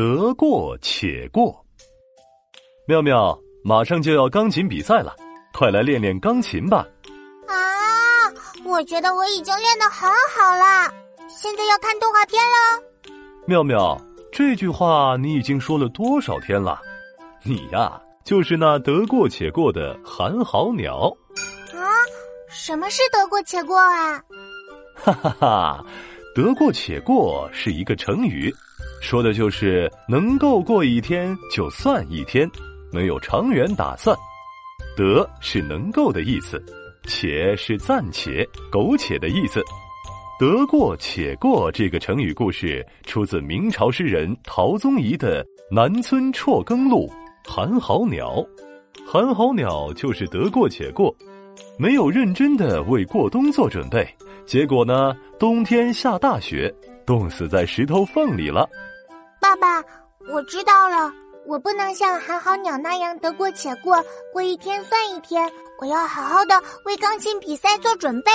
得过且过。妙妙，马上就要钢琴比赛了，快来练练钢琴吧！啊，我觉得我已经练得很好了，现在要看动画片了。妙妙，这句话你已经说了多少天了？你呀，就是那得过且过的寒号鸟。啊，什么是得过且过啊？哈哈哈，得过且过是一个成语，说的就是能够过一天就算一天，没有长远打算。得是能够的意思，且是暂且、苟且的意思。得过且过这个成语故事出自明朝诗人陶宗仪的《南村辍耕录》。寒号鸟，寒号鸟就是得过且过，没有认真的为过冬做准备，结果呢，冬天下大雪，冻死在石头缝里了。爸爸，我知道了，我不能像寒号鸟那样得过且过，过一天算一天，我要好好的为钢琴比赛做准备。